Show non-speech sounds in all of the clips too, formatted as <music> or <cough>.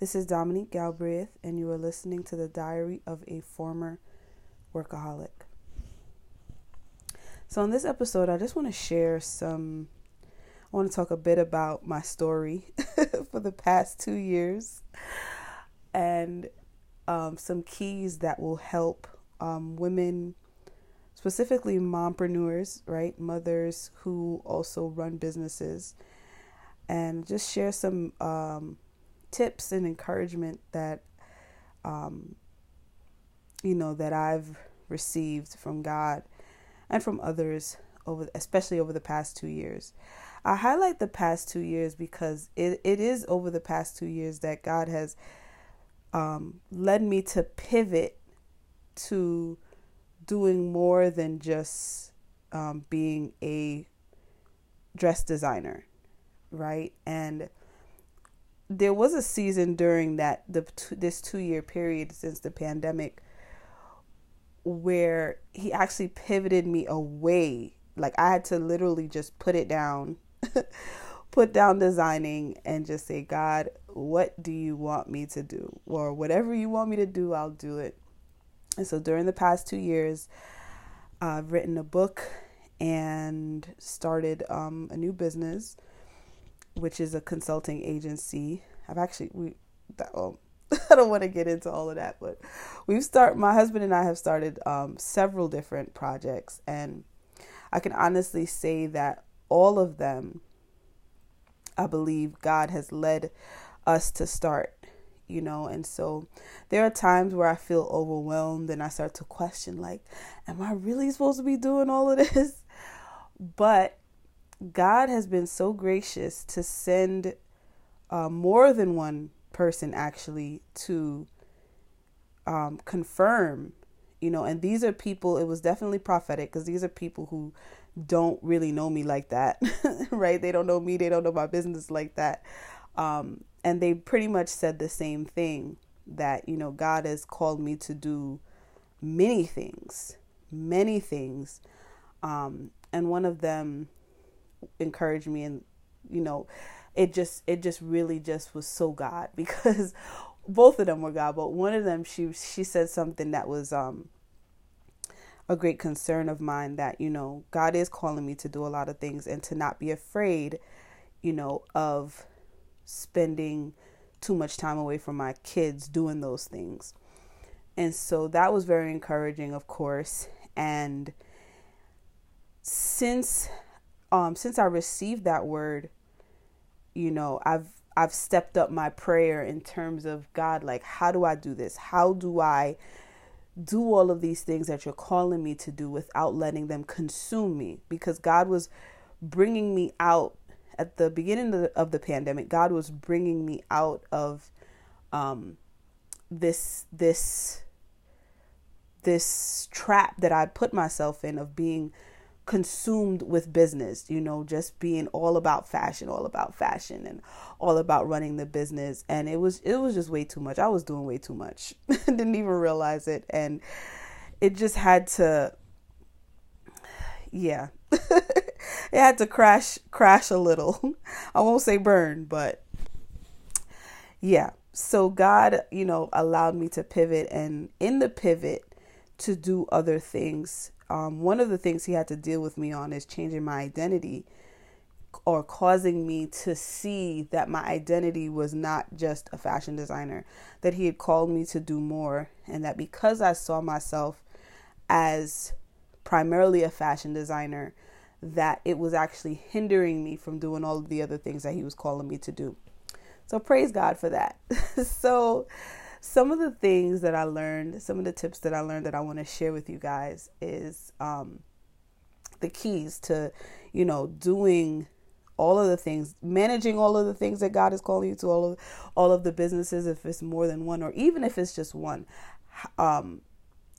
This is Dominique Galbraith, and you are listening to the Diary of a Former Workaholic. So, in this episode, I just want to share some, I want to talk a bit about my story <laughs> for the past two years and um, some keys that will help um, women, specifically mompreneurs, right? Mothers who also run businesses, and just share some um, tips and encouragement that, um, you know, that I've received from God and from others over, especially over the past two years. I highlight the past two years because it, it is over the past two years that God has um, led me to pivot to doing more than just um, being a dress designer, right? And there was a season during that the this two year period since the pandemic where he actually pivoted me away. Like I had to literally just put it down, <laughs> put down designing, and just say, God, what do you want me to do? Or whatever you want me to do, I'll do it. And so during the past two years, I've written a book and started um, a new business, which is a consulting agency. I've actually we that, oh, <laughs> I don't want to get into all of that, but we've start. My husband and I have started um, several different projects, and I can honestly say that all of them, I believe God has led us to start you know and so there are times where i feel overwhelmed and i start to question like am i really supposed to be doing all of this but god has been so gracious to send uh, more than one person actually to um, confirm you know and these are people it was definitely prophetic because these are people who don't really know me like that <laughs> right they don't know me they don't know my business like that um, and they pretty much said the same thing that, you know, God has called me to do many things, many things. Um, and one of them encouraged me and, you know, it just it just really just was so God <laughs> because both of them were God, but one of them she she said something that was um a great concern of mine that you know God is calling me to do a lot of things and to not be afraid, you know, of spending too much time away from my kids doing those things. And so that was very encouraging, of course. And since um since I received that word, you know, I've I've stepped up my prayer in terms of God, like, how do I do this? How do I do all of these things that you're calling me to do without letting them consume me? Because God was bringing me out at the beginning of the, of the pandemic, God was bringing me out of um, this this this trap that I'd put myself in of being consumed with business, you know, just being all about fashion, all about fashion and all about running the business and it was it was just way too much. I was doing way too much. <laughs> Didn't even realize it and it just had to yeah. <laughs> it had to crash crash a little. <laughs> I won't say burn, but yeah. So God, you know, allowed me to pivot and in the pivot to do other things. Um, one of the things he had to deal with me on is changing my identity or causing me to see that my identity was not just a fashion designer, that he had called me to do more, and that because I saw myself as primarily a fashion designer, that it was actually hindering me from doing all of the other things that he was calling me to do. So praise God for that. <laughs> so some of the things that I learned, some of the tips that I learned that I want to share with you guys is um, the keys to, you know, doing all of the things, managing all of the things that God is calling you to, all of all of the businesses, if it's more than one, or even if it's just one. Um,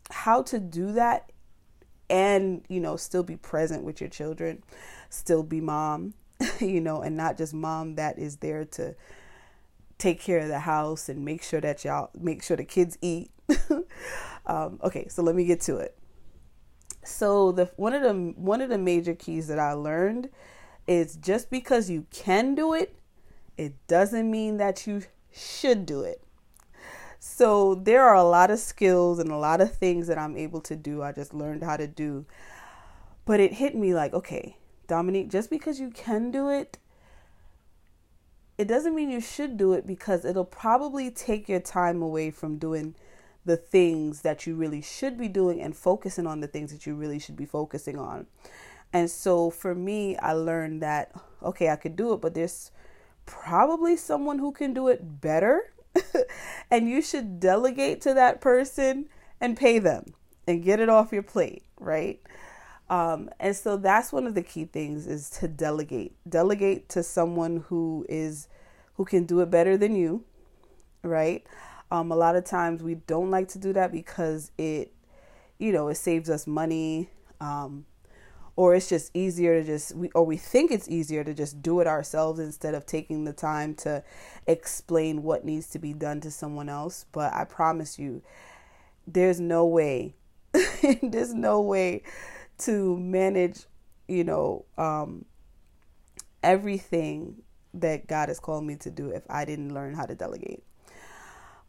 how to do that and you know still be present with your children still be mom <laughs> you know and not just mom that is there to take care of the house and make sure that y'all make sure the kids eat <laughs> um, okay so let me get to it so the one of the one of the major keys that i learned is just because you can do it it doesn't mean that you should do it. So there are a lot of skills and a lot of things that I'm able to do. I just learned how to do. But it hit me like, okay, Dominique, just because you can do it, it doesn't mean you should do it because it'll probably take your time away from doing the things that you really should be doing and focusing on the things that you really should be focusing on. And so for me, I learned that, okay, I could do it, but there's probably someone who can do it better. <laughs> and you should delegate to that person and pay them and get it off your plate, right? Um, and so that's one of the key things is to delegate. Delegate to someone who is who can do it better than you, right? Um, a lot of times we don't like to do that because it, you know, it saves us money. Um, or it's just easier to just we or we think it's easier to just do it ourselves instead of taking the time to explain what needs to be done to someone else but i promise you there's no way <laughs> there's no way to manage you know um everything that god has called me to do if i didn't learn how to delegate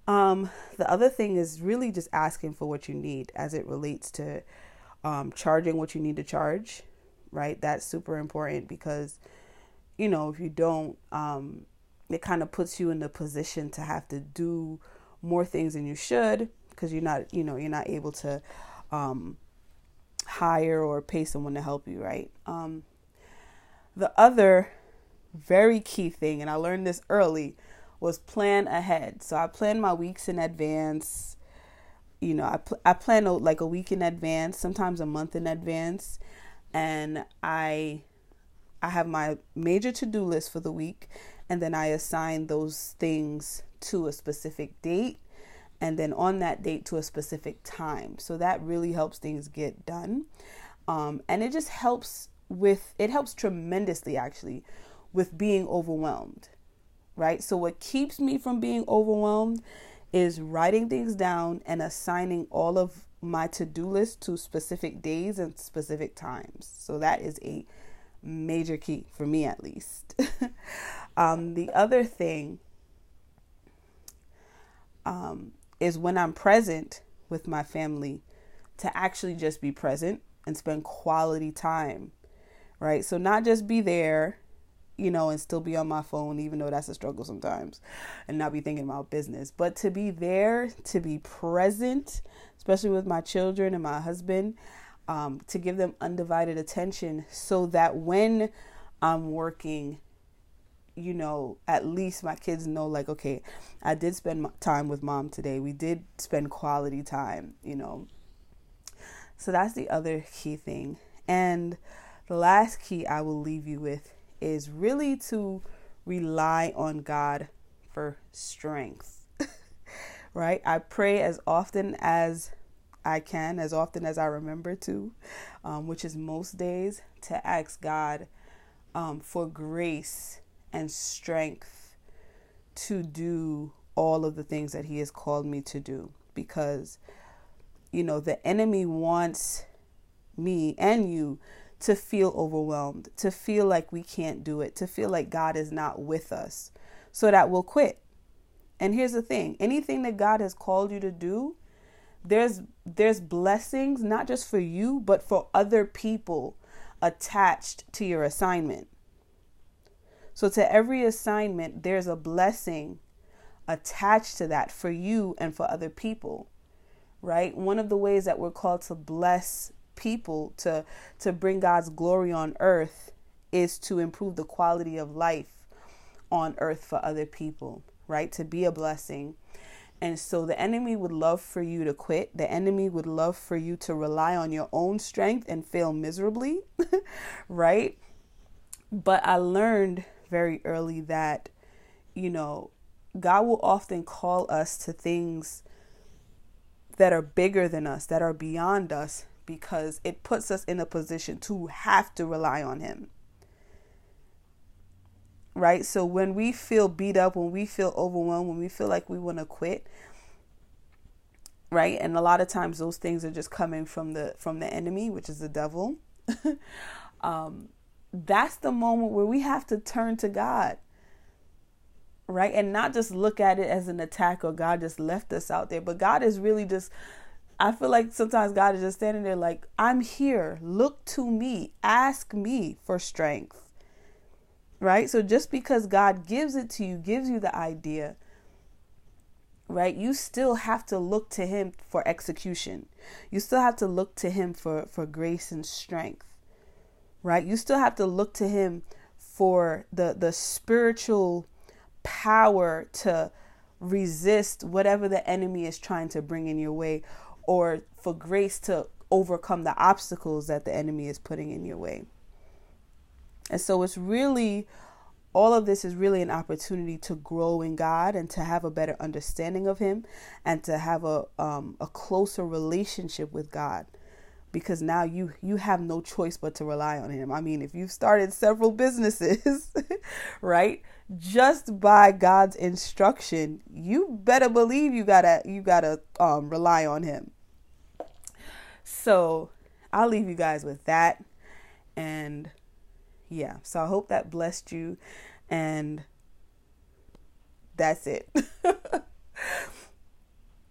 um the other thing is really just asking for what you need as it relates to um, charging what you need to charge, right? That's super important because, you know, if you don't, um, it kind of puts you in the position to have to do more things than you should because you're not, you know, you're not able to um, hire or pay someone to help you, right? Um, the other very key thing, and I learned this early, was plan ahead. So I plan my weeks in advance you know, I, pl- I plan like a week in advance, sometimes a month in advance, and I I have my major to-do list for the week, and then I assign those things to a specific date, and then on that date to a specific time. So that really helps things get done, um, and it just helps with it helps tremendously actually with being overwhelmed, right? So what keeps me from being overwhelmed is writing things down and assigning all of my to-do list to specific days and specific times. So that is a major key for me at least. <laughs> um, the other thing um, is when I'm present with my family to actually just be present and spend quality time, right? So not just be there you know, and still be on my phone, even though that's a struggle sometimes, and not be thinking about business. But to be there, to be present, especially with my children and my husband, um, to give them undivided attention so that when I'm working, you know, at least my kids know, like, okay, I did spend time with mom today. We did spend quality time, you know. So that's the other key thing. And the last key I will leave you with is really to rely on God for strength. <laughs> right? I pray as often as I can, as often as I remember to, um, which is most days, to ask God um, for grace and strength to do all of the things that He has called me to do. Because, you know, the enemy wants me and you to feel overwhelmed, to feel like we can't do it, to feel like God is not with us, so that we'll quit. And here's the thing anything that God has called you to do, there's there's blessings not just for you but for other people attached to your assignment. So to every assignment there's a blessing attached to that for you and for other people. Right? One of the ways that we're called to bless people to to bring God's glory on earth is to improve the quality of life on earth for other people, right? To be a blessing. And so the enemy would love for you to quit. The enemy would love for you to rely on your own strength and fail miserably, <laughs> right? But I learned very early that, you know, God will often call us to things that are bigger than us, that are beyond us, because it puts us in a position to have to rely on Him. Right? So when we feel beat up, when we feel overwhelmed, when we feel like we want to quit, right? And a lot of times those things are just coming from the from the enemy, which is the devil. <laughs> um, that's the moment where we have to turn to God. right? And not just look at it as an attack or God just left us out there, but God is really just I feel like sometimes God is just standing there like, I'm here. Look to me. Ask me for strength. Right? So just because God gives it to you, gives you the idea, right? You still have to look to him for execution. You still have to look to him for for grace and strength. Right? You still have to look to him for the the spiritual power to resist whatever the enemy is trying to bring in your way or for grace to overcome the obstacles that the enemy is putting in your way. And so it's really all of this is really an opportunity to grow in God and to have a better understanding of Him and to have a um, a closer relationship with God because now you you have no choice but to rely on him. I mean, if you've started several <laughs> businesses, right? Just by God's instruction, you better believe you got to you got to um rely on him. So, I'll leave you guys with that and yeah. So I hope that blessed you and that's it. <laughs>